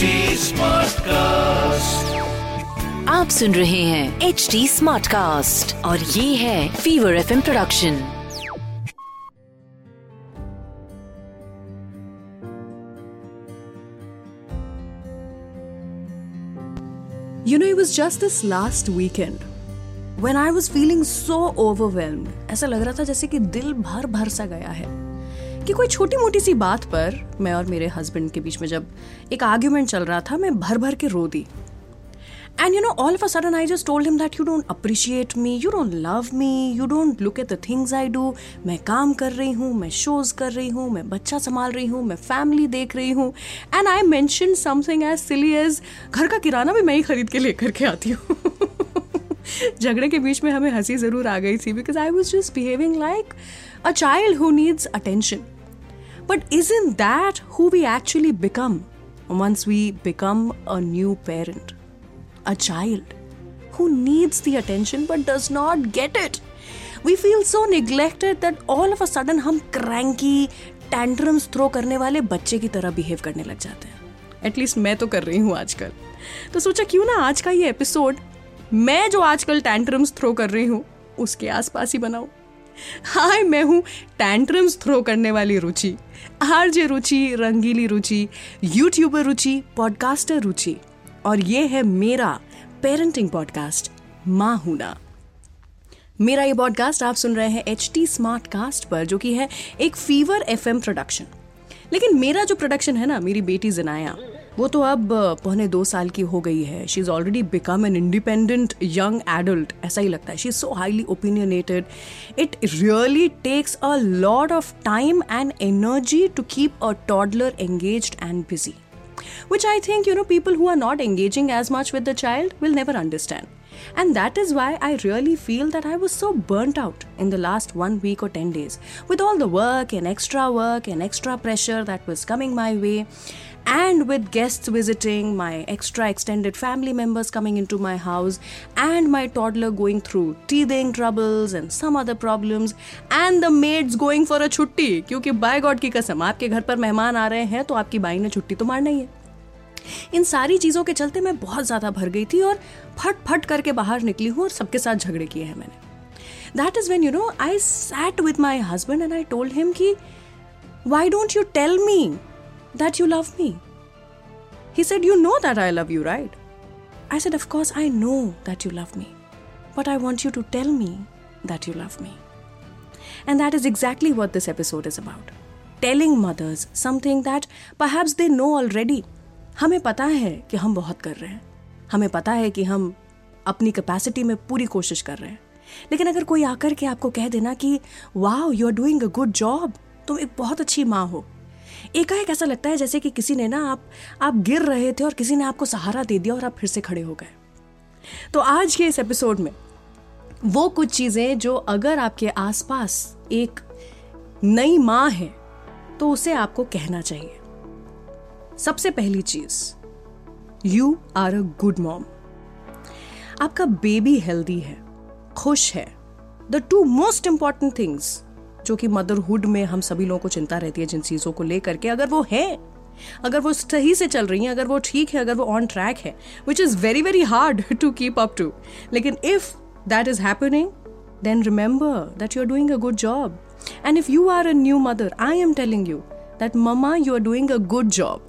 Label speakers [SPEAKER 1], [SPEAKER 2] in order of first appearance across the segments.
[SPEAKER 1] Smart cast
[SPEAKER 2] आप सुन रहे हैं एच डी स्मार्ट कास्ट और ये है fever F introduction
[SPEAKER 3] you know was just this last weekend when I was feeling so overwhelm ऐसा लग रहा था जैसे कि दिल भर भर सा गया है। कि कोई छोटी मोटी सी बात पर मैं और मेरे हस्बैंड के बीच में जब एक आर्ग्यूमेंट चल रहा था, मैं भर भर के रो दी। And you know all of a sudden I just told him that you don't appreciate me you don't love me you don't look at the things I do मैं काम कर रही हूँ, मैं शोज़ कर रही हूँ, मैं बच्चा संभाल रही हूँ, मैं फैमिली देख रही हूँ। And I mention something as silly as घर का किराना भी मैं ही खरीद के लेकर के आती हूँ। झगड़े के बीच में हमें हँसी ज़रूर आ गई थी because I was just behaving like a child who needs attention but is in that who we actually become once we become a new parent? A child who needs the attention but does not get it. We feel so neglected that all of a sudden हम cranky, tantrums throw करने वाले बच्चे की तरह behave करने लग जाते हैं। एटलीस्ट मैं तो कर रही हूँ आजकल। तो सोचा क्यों ना आज का ये एपिसोड मैं जो आजकल टैंट्रम्स थ्रो कर रही हूँ उसके आसपास ही बनाऊँ। हाय, मैं हूँ टैंट्रम्स थ्रो करने वाली रुचि, आरजे रुचि, रंगीली रुचि यूट्यूबर रुचि पॉडकास्टर रुचि, और ये है मेरा पेरेंटिंग पॉडकास्ट माँ हूना मेरा ये पॉडकास्ट आप सुन रहे हैं एच टी स्मार्ट कास्ट पर, जो कि है एक फीवर एफएम प्रोडक्शन लेकिन मेरा जो प्रोडक्शन है ना, मेरी बेटी जिनाया वो तो अब पौने दो साल की हो गई है। She is already become an independent young adult ऐसा ही लगता है। She is so highly opinionated it really takes a lot of time and energy to keep a toddler engage and busy which I think you know people who are not engaging as much with the child will never understand And that is why I really feel that I was so burnt out in the last one week or 10 days. With all the work and extra work and extra pressure that was coming my way. And with guests visiting, my extra extended family members coming into my house, and my toddler going through teething troubles and some other problems, and the maids going for a छुट्टी क्योंकि bye God की कसम आपके घर पर मेहमान आ रहे हैं तो आपकी बाई ने छुट्टी तो मारना ही है इन सारी चीज़ों के चलते मैं बहुत ज़्यादा भर गई थी और फट फट करके बाहर निकली हूँ और सबके साथ झगड़े किए हैं मैंने that is when you know I sat with my husband and I told him कि why don't you tell me that you love me he said you know that I love you right I said of course I know that you love me but I want you to tell me that you love me And that is exactly what this episode is about. Telling mothers something that perhaps they know already, हमें पता है कि हम बहुत कर रहे हैं। हमें पता है कि हम अपनी कैपेसिटी में पूरी कोशिश कर रहे हैं। लेकिन अगर कोई आकर के आपको कह देना कि वाह you are doing a good job तुम एक बहुत अच्छी माँ हो। एकाएक ऐसा लगता है जैसे कि किसी ने ना आप आप गिर रहे थे और किसी ने आपको सहारा दे दिया और आप फिर से खड़े हो गए। तो आज के इस एपिसोड में वो कुछ चीज़ें जो अगर आपके आसपास एक नई माँ है तो उसे आपको कहना चाहिए। सबसे पहली चीज़ you are a good mom आपका बेबी हेल्दी है, खुश है। The two most important things जो कि मदरहुड में हम सभी लोगों को चिंता रहती है जिन चीज़ों को लेकर के, अगर वो है, अगर वो सही से चल रही हैं, अगर वो ठीक है, अगर वो ऑन ट्रैक है which is very very hard to keep up to लेकिन if that is happening then that you are doing a good job and if you are a new mother I am telling you that mama you are doing a good job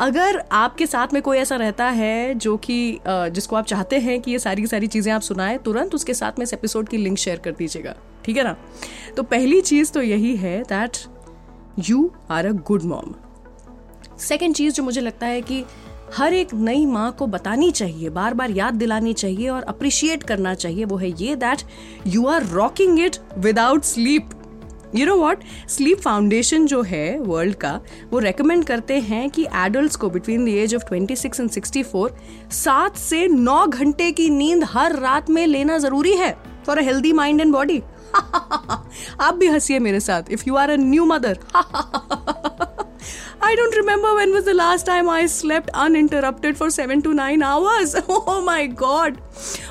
[SPEAKER 3] अगर आपके साथ में कोई ऐसा रहता है जो कि जिसको आप चाहते हैं कि ये सारी सारी चीज़ें आप सुनाएँ, तुरंत उसके साथ में इस एपिसोड की लिंक शेयर कर दीजिएगा। ठीक है ना? तो पहली चीज़ तो यही है that you are a good mom second चीज़ जो मुझे लगता है कि हर एक नई माँ को बतानी चाहिए बार बार याद दिलानी चाहिए और अप्रिशिएट करना चाहिए, वो है ये that you are rocking it without sleep you know what sleep foundation जो है वर्ल्ड का, वो रेकमेंड करते हैं कि एडल्ट को between the age of 26 and 64 सात से नौ घंटे की नींद हर रात में लेना ज़रूरी है for a healthy mind and body आप भी हंसिए मेरे साथ if you are a new mother I don't remember when was the last time I slept uninterrupted for seven to nine hours. Oh my god!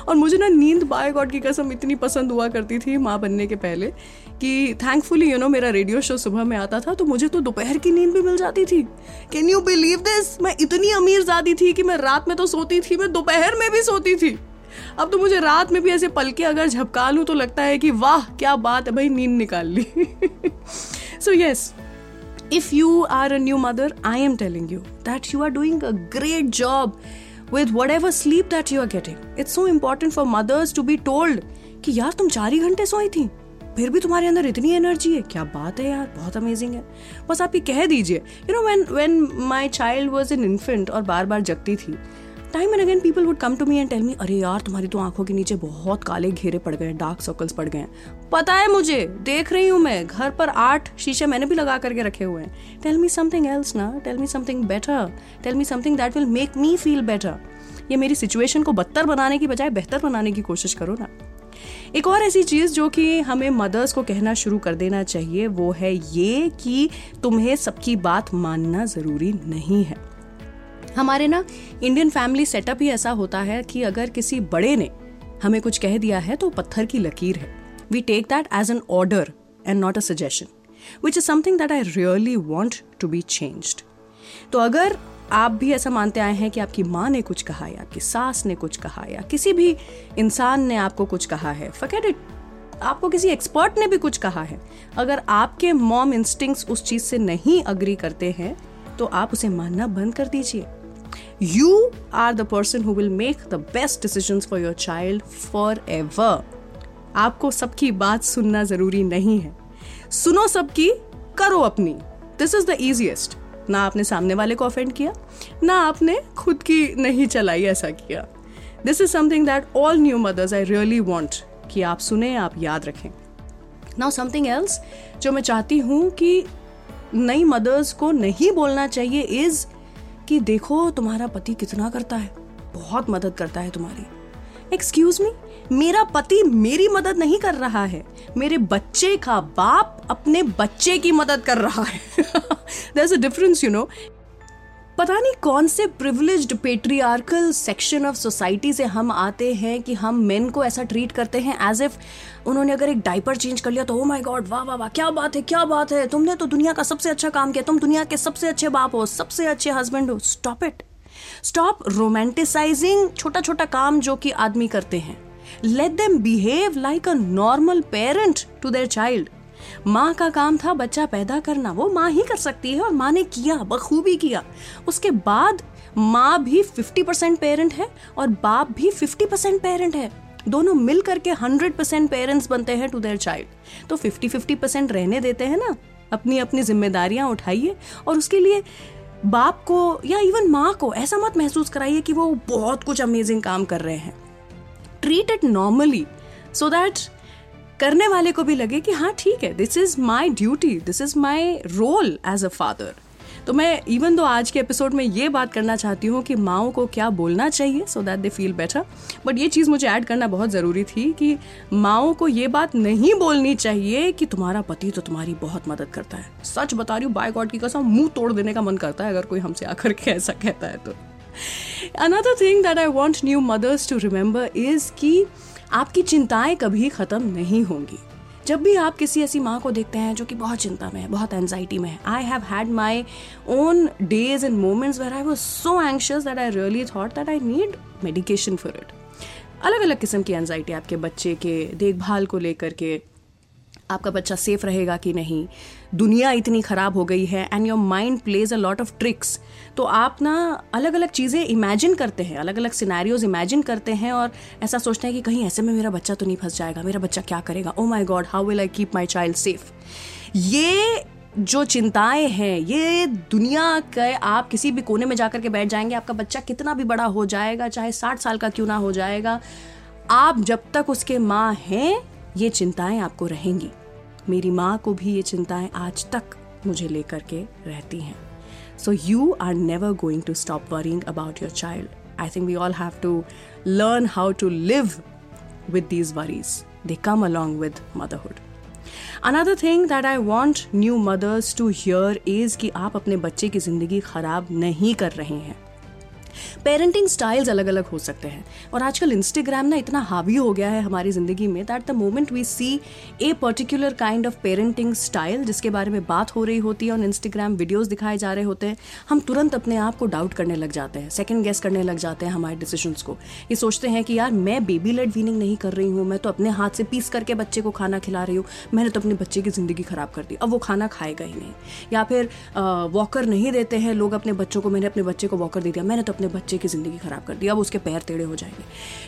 [SPEAKER 3] और मुझे ना नींद bye God की कसम, इतनी पसंद हुआ करती थी माँ बनने के पहले कि थैंकफुली यू नो मेरा रेडियो शो सुबह में आता था तो मुझे तो दोपहर की नींद भी मिल जाती थी कैन यू बिलीव दिस मैं इतनी अमीर जाती थी कि मैं रात में तो सोती थी, मैं दोपहर में भी सोती थी अब तो मुझे रात में भी ऐसे पलके अगर झपका लूँ तो लगता है कि वाह क्या बात है भाई नींद निकाल ली। So yes if you are a new mother, I am telling you that you are doing a great job with whatever sleep that you are getting. It's so important for mothers to be told कि यार तुम चार ही घंटे सोई थी फिर भी तुम्हारे अंदर इतनी एनर्जी है। क्या बात है यार बहुत अमेजिंग है। बस आप ये कह दीजिए you know when when my child was an infant और बार बार जगती थी time and again people would come to me and tell me अरे यार, तुम्हारी तो आँखों के नीचे बहुत काले घेरे पड़ गए डार्क सर्कल्स पड़ गए हैं. पता है मुझे, देख रही हूँ मैं, घर पर आठ शीशे मैंने भी लगा करके रखे हुए हैं। टेल मी समथिंग एल्स ना tell me something better tell me something that will make me feel better ये मेरी सिचुएशन को बदतर बनाने की बजाय बेहतर बनाने की कोशिश करो ना। एक और ऐसी चीज़ जो कि हमें मदर्स को कहना शुरू कर देना चाहिए, वो है ये कि तुम्हें सबकी बात मानना ज़रूरी नहीं है। हमारे ना इंडियन फैमिली सेटअप ही ऐसा होता है कि अगर किसी बड़े ने हमें कुछ कह दिया है तो पत्थर की लकीर है। We take that as an order and not a suggestion which is something that I really want to be changed तो अगर आप भी ऐसा मानते आए हैं कि आपकी माँ ने कुछ कहा या आपकी सास ने कुछ कहा या किसी भी इंसान ने आपको कुछ कहा है फकेट इट आपको किसी एक्सपर्ट ने भी कुछ कहा है। अगर आपके मॉम इंस्टिंक्ट्स उस चीज़ से नहीं अग्री करते हैं तो आप उसे मानना बंद कर दीजिए। You are the person who will make the best decisions for your child forever. आपको सबकी बात सुनना ज़रूरी नहीं है। सुनो सबकी, करो अपनी। दिस इज़ द इजिएस्ट ना आपने सामने वाले को ऑफेंड किया, ना आपने खुद की नहीं चलाई ऐसा किया। This is something that all new mothers I really want कि आप सुने, आप याद रखें। नाउ समथिंग एल्स जो मैं चाहती हूँ कि नई मदर्स को नहीं बोलना चाहिए इज़ कि देखो तुम्हारा पति कितना करता है। बहुत मदद करता है तुम्हारी। एक्सक्यूज मी मेरा पति मेरी मदद नहीं कर रहा है। मेरे बच्चे का बाप अपने बच्चे की मदद कर रहा है। There a difference you know पता नहीं कौन से privileged patriarchal section of society से हम आते हैं कि हम मेन को ऐसा ट्रीट करते हैं एज इफ़ उन्होंने अगर एक डाइपर चेंज कर लिया तो ओ माय गॉड वाह वाह वाह, क्या बात है, क्या बात है, तुमने तो दुनिया का सबसे अच्छा काम किया, तुम दुनिया के सबसे अच्छे बाप हो, सबसे अच्छे हस्बैंड हो स्टॉप इट स्टॉप रोमांटिसाइजिंग छोटा छोटा काम जो कि आदमी करते हैं. Let them behave like a normal parent to their child माँ का काम था बच्चा पैदा करना। वो माँ ही कर सकती है और माँ ने किया, बखूबी किया। उसके बाद माँ भी 50 परसेंट पेरेंट है और बाप भी 50 परसेंट पेरेंट है। दोनों मिल करके हंड्रेड परसेंट पेरेंट्स बनते हैं टू देयर चाइल्ड तो फिफ्टी फिफ्टी परसेंट रहने देते हैं ना। अपनी अपनी जिम्मेदारियाँ उठाइए और उसके लिए बाप को या इवन माँ को ऐसा मत महसूस कराइए कि वो बहुत कुछ अमेजिंग काम कर रहे हैं। Treat it normally so that करने वाले को भी लगे कि हाँ ठीक है this is my duty this is my role as a father तो मैं इवन दो आज के एपिसोड में ये बात करना चाहती हूँ कि माओ को क्या बोलना चाहिए so that they feel better but ये चीज़ मुझे ऐड करना बहुत ज़रूरी थी कि माओ को ये बात नहीं बोलनी चाहिए कि तुम्हारा पति तो तुम्हारी बहुत मदद करता है। सच बता रही हूँ बाय गॉड की कसम, मुँह तोड़ देने का मन करता है अगर कोई हमसे आकर के ऐसा कहता है तो। Another thing that I want new mothers to remember is कि आपकी चिंताएँ कभी ख़त्म नहीं होंगी। जब भी आप किसी ऐसी माँ को देखते हैं जो कि बहुत चिंता में है, बहुत एनजाइटी में है I have had my own days and moments where I was so anxious that I really thought that I need medication for it अलग अलग किस्म की एनजाइटी आपके बच्चे के देखभाल को लेकर के आपका बच्चा सेफ़ रहेगा कि नहीं? दुनिया इतनी ख़राब हो गई है and your mind plays a lot of tricks तो आप ना अलग अलग चीज़ें इमेजिन करते हैं अलग अलग सिनेरियोज इमेजिन करते हैं और ऐसा सोचते हैं कि कहीं ऐसे में मेरा बच्चा तो नहीं फंस जाएगा, मेरा बच्चा क्या करेगा? ओ my god how will I keep my child safe ये जो चिंताएँ हैं, ये दुनिया के आप किसी भी कोने में जाकर के बैठ जाएँगे, आपका बच्चा कितना भी बड़ा हो जाएगा, चाहे साठ साल का क्यों ना हो जाएगा, आप जब तक उसके माँ हैं, ये चिंताएँ आपको रहेंगी। मेरी माँ को भी ये चिंताएँ आज तक मुझे लेकर के रहती हैं so you are never going to stop worrying about your child I think we all have to learn how to live with these worries. They come along with motherhood. Another thing that I want new mothers to hear is कि आप अपने बच्चे की ज़िंदगी ख़राब नहीं कर रहे हैं पेरेंटिंग स्टाइल्स अलग अलग हो सकते हैं। और आजकल इंस्टाग्राम ना इतना हावी हो गया है हमारी ज़िंदगी में that the moment we see a particular kind of parenting style जिसके बारे में बात हो रही होती है और इंस्टाग्राम वीडियोज़ दिखाए जा रहे होते हैं, हम तुरंत अपने आप को डाउट करने लग जाते हैं सेकेंड गेस करने लग जाते हैं हमारे डिसीजंस को। ये सोचते हैं कि यार मैं बेबी लेड वीनिंग नहीं कर रही हूँ, मैं तो अपने हाथ से पीस करके बच्चे को खाना खिला रही हूँ, मैंने तो अपने बच्चे की ज़िंदगी ख़राब कर दी, अब वो खाना खाएगा ही नहीं। या फिर वॉकर नहीं देते हैं लोग अपने बच्चों को, मैंने अपने बच्चे को वॉकर दे दिया, मैंने तो अपने बच्चे की ज़िंदगी ख़राब कर दी, अब उसके पैर टेढ़े हो जाएँगे।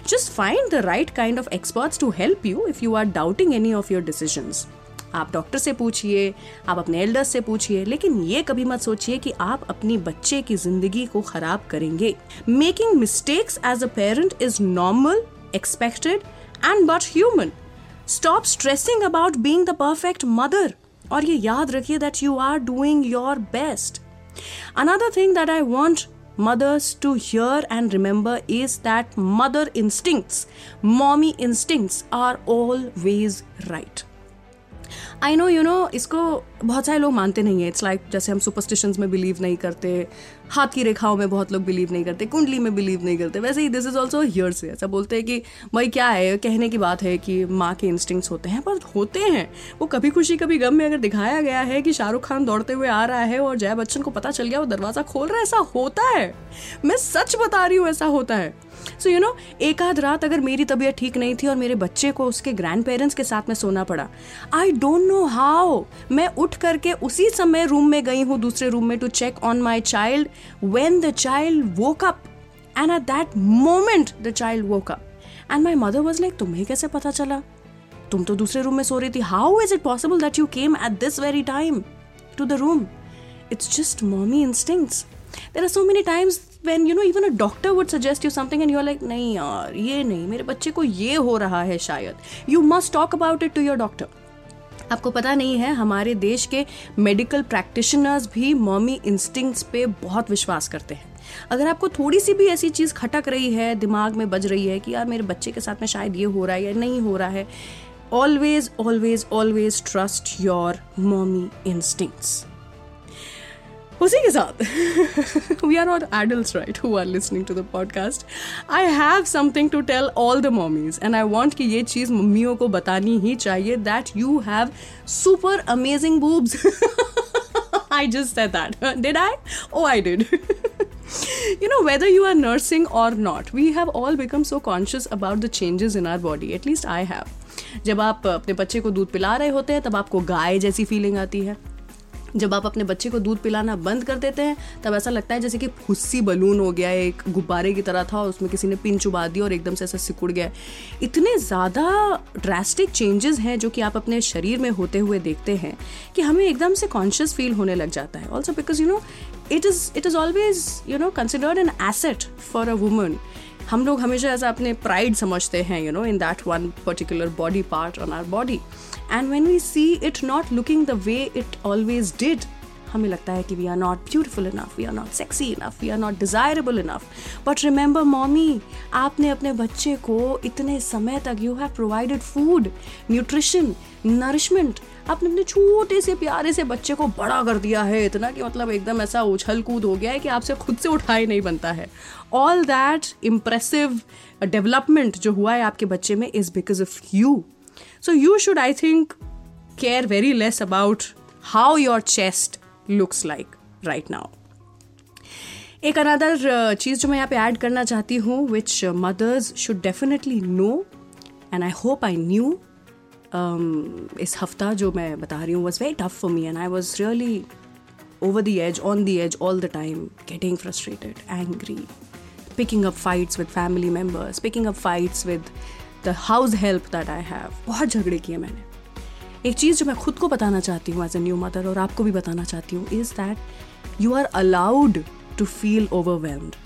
[SPEAKER 3] Just find the right kind of experts to help you if you are doubting any of your decisions आप डॉक्टर से पूछिए, आप अपने एल्डर्स से पूछिए, लेकिन ये कभी मत सोचिए कि आप अपनी बच्चे की ज़िंदगी को खराब करेंगे। Making mistakes as a parent is normal expected and but human stop stressing about being the perfect mother और ये याद रखिए that you are doing your best another thing that I want mothers to hear and remember is that mother instincts, mommy instincts are always right. I know you know इसको बहुत सारे लोग मानते नहीं है। इट्स लाइक like, जैसे हम superstitions में बिलीव नहीं करते हाथ की रेखाओं में बहुत लोग बिलीव नहीं करते कुंडली में बिलीव नहीं करते। वैसे ही दिस इज़ ऑल्सो हियर से। ऐसा बोलते हैं कि भाई क्या है कहने की बात है कि माँ के इंस्टिंक्ट्स होते हैं पर होते हैं। वो कभी खुशी कभी गम में अगर दिखाया गया है कि शाहरुख खान दौड़ते हुए आ रहा है और जया बच्चन को पता चल गया वो दरवाज़ा खोल रहा है ऐसा होता है। मैं सच बता रही हूँ ऐसा होता है। सो यू नो एक आध रात अगर मेरी तबीयत ठीक नहीं थी और मेरे बच्चे को उसके ग्रैंड पेरेंट्स के साथ में सोना पड़ा। आई डोंट नो हाउ मैं उठ करके उसी समय रूम में गई हूँ, दूसरे रूम में to check on my child when the child woke up and at that moment the child woke up and my mother was like तुम्हें कैसे पता चला? तुम तो दूसरे रूम में सो रही थी। How is it possible that you came at this very time to the room it's just mommy instincts there are so many times when you know even a doctor would suggest you something and you are like नहीं यार, ये नहीं, मेरे बच्चे को ये हो रहा है शायद। You must talk about it to your doctor आपको पता नहीं है, हमारे देश के मेडिकल प्रैक्टिशनर्स भी मॉमी इंस्टिंक्ट्स पे बहुत विश्वास करते हैं। अगर आपको थोड़ी सी भी ऐसी चीज़ खटक रही है, दिमाग में बज रही है कि यार मेरे बच्चे के साथ में शायद ये हो रहा है या नहीं हो रहा है always always always trust your mommy instincts उसी के साथ we are not adult right who are listening to the podcast I have something to tell all the mommies and I want कि ये चीज़ मम्मियों को बतानी ही चाहिए that you have super amazing boobs I just said that. did I? Oh, I did. you know, whether you are nursing or not, we have all become so conscious about the changes in our body. At least I have. जब आप अपने बच्चे को दूध पिला रहे होते हैं तब आपको गाय जैसी फीलिंग आती है जब आप अपने बच्चे को दूध पिलाना बंद कर देते हैं, तब ऐसा लगता है जैसे कि फुस्सी बलून हो गया, एक गुब्बारे की तरह था और उसमें किसी ने पिन चुबा दी और एकदम से ऐसा सिकुड़ गया। इतने ज़्यादा ड्रास्टिक चेंजेस हैं जो कि आप अपने शरीर में होते हुए देखते हैं कि हमें एकदम से कॉन्शियस फील होने लग जाता है। Also because you know it is it is always you know considered an asset for a woman हम लोग हमेशा ऐसा अपने प्राइड समझते हैं you know in that one particular body part on our body and when we see it not looking the way it always did हमें लगता है कि we are not beautiful enough we are not sexy enough we are not desirable enough but remember mommy आपने अपने बच्चे को इतने समय तक you have provided food nutrition nourishment आपने अपने छोटे से प्यारे से बच्चे को बड़ा कर दिया है। इतना कि मतलब एकदम ऐसा उछल कूद हो गया है कि आपसे खुद से उठाए नहीं बनता है। ऑल दैट इम्प्रेसिव डेवलपमेंट जो हुआ है आपके बच्चे में is because of you so you should I think care very less about how your chest looks like right now एक अनदर चीज़ जो मैं यहाँ पे ऐड करना चाहती हूँ which mothers should definitely know and I hope I knew इस हफ़्ता जो मैं बता रही हूँ was very tough for me and I was really over the edge on the edge all the time getting frustrated angry picking up fights with family members, picking up fights with the house help that I have बहुत झगड़े किए मैंने। एक चीज़ जो मैं खुद को बताना चाहती हूँ एज ए न्यू मदर और आपको भी बताना चाहती हूँ is that you are allowed to feel overwhelmed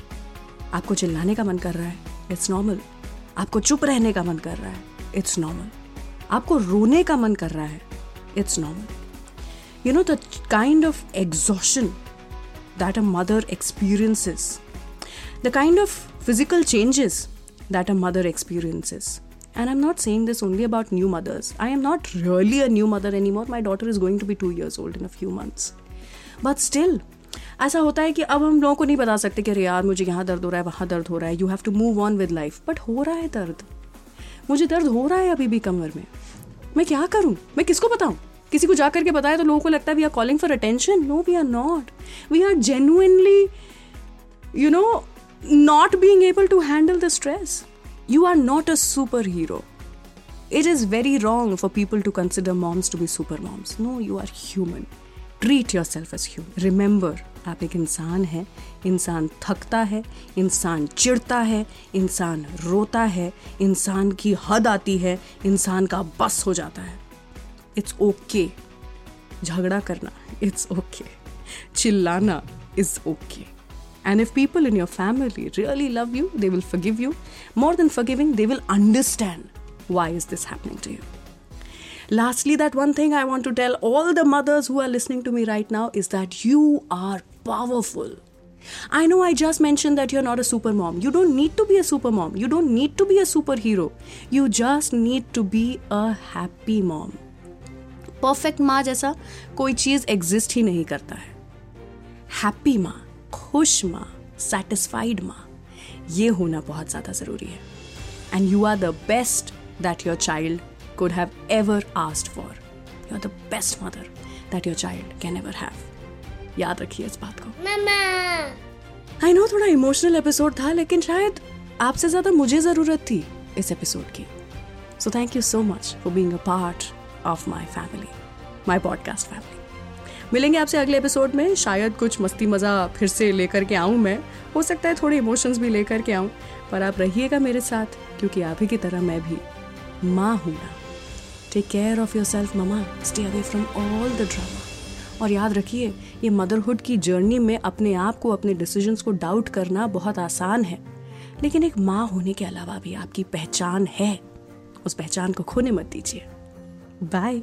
[SPEAKER 3] आपको चिल्लाने का मन कर रहा है इट्स नॉर्मल आपको चुप रहने का मन कर रहा है इट्स नॉर्मल आपको रोने का मन कर रहा है it's normal you know the kind of exhaustion that a mother experiences the kind of physical changes that a mother experiences And I'm not saying this only about new mothers. I am not really a new mother anymore. My daughter is going to be two years old in a few months. But still, ऐसा होता है कि अब हम लोगों को नहीं बता सकते कि अरे यार मुझे यहाँ दर्द हो रहा है वहाँ दर्द हो रहा है. You have to move on with life but हो रहा है दर्द. मुझे दर्द हो रहा है अभी भी कमर में. मैं क्या करूँ? मैं किसको बताऊँ? किसी को जाकर के बताया तो लोगों को लगता है we are calling for attention no we are not we are genuinely you know not being able to handle the stress are not a super hero It is very wrong for people to consider moms to be super moms. No, you are human. Treat yourself as human remember आप एक इंसान है इंसान थकता है इंसान चिढ़ता है इंसान रोता है इंसान की हद आती है इंसान का बस हो जाता है इट्स ओके झगड़ा करना इट्स ओके okay. चिल्लाना is okay And if people in your family really love you, they will forgive you. More than forgiving, they will understand why is this happening to you. Lastly, that one thing I want to tell all the mothers who are listening to me right now is that you are powerful. I know I just mentioned that you're not a super mom. You don't need to be a super mom. You don't need to be a superhero. You just need to be a happy mom. Perfect माँ जैसा कोई चीज exist ही नहीं करता है happy माँ खुश माँ सेटिस्फाइड माँ ये होना बहुत ज़्यादा ज़रूरी है। And you are the best that your child could have ever asked for. You're the best mother that your child can ever have. याद रखिए इस बात को। आई नो थोड़ा इमोशनल एपिसोड था लेकिन शायद आपसे ज़्यादा मुझे ज़रूरत थी इस एपिसोड की। So thank you so much for being a part of my family my podcast family मिलेंगे आपसे अगले एपिसोड में। शायद कुछ मस्ती मज़ा फिर से लेकर के आऊँ मैं। हो सकता है थोड़े इमोशंस भी लेकर के आऊँ। पर आप रहिएगा मेरे साथ, क्योंकि आप ही की तरह मैं भी माँ हूँ ना। Take care of yourself mama stay away from all the drama और याद रखिए, ये मदरहुड की जर्नी में अपने आप को, अपने डिसीजंस को डाउट करना बहुत आसान है। लेकिन एक माँ होने के अलावा भी आपकी पहचान है। उस पहचान को खोने मत दीजिए। बाय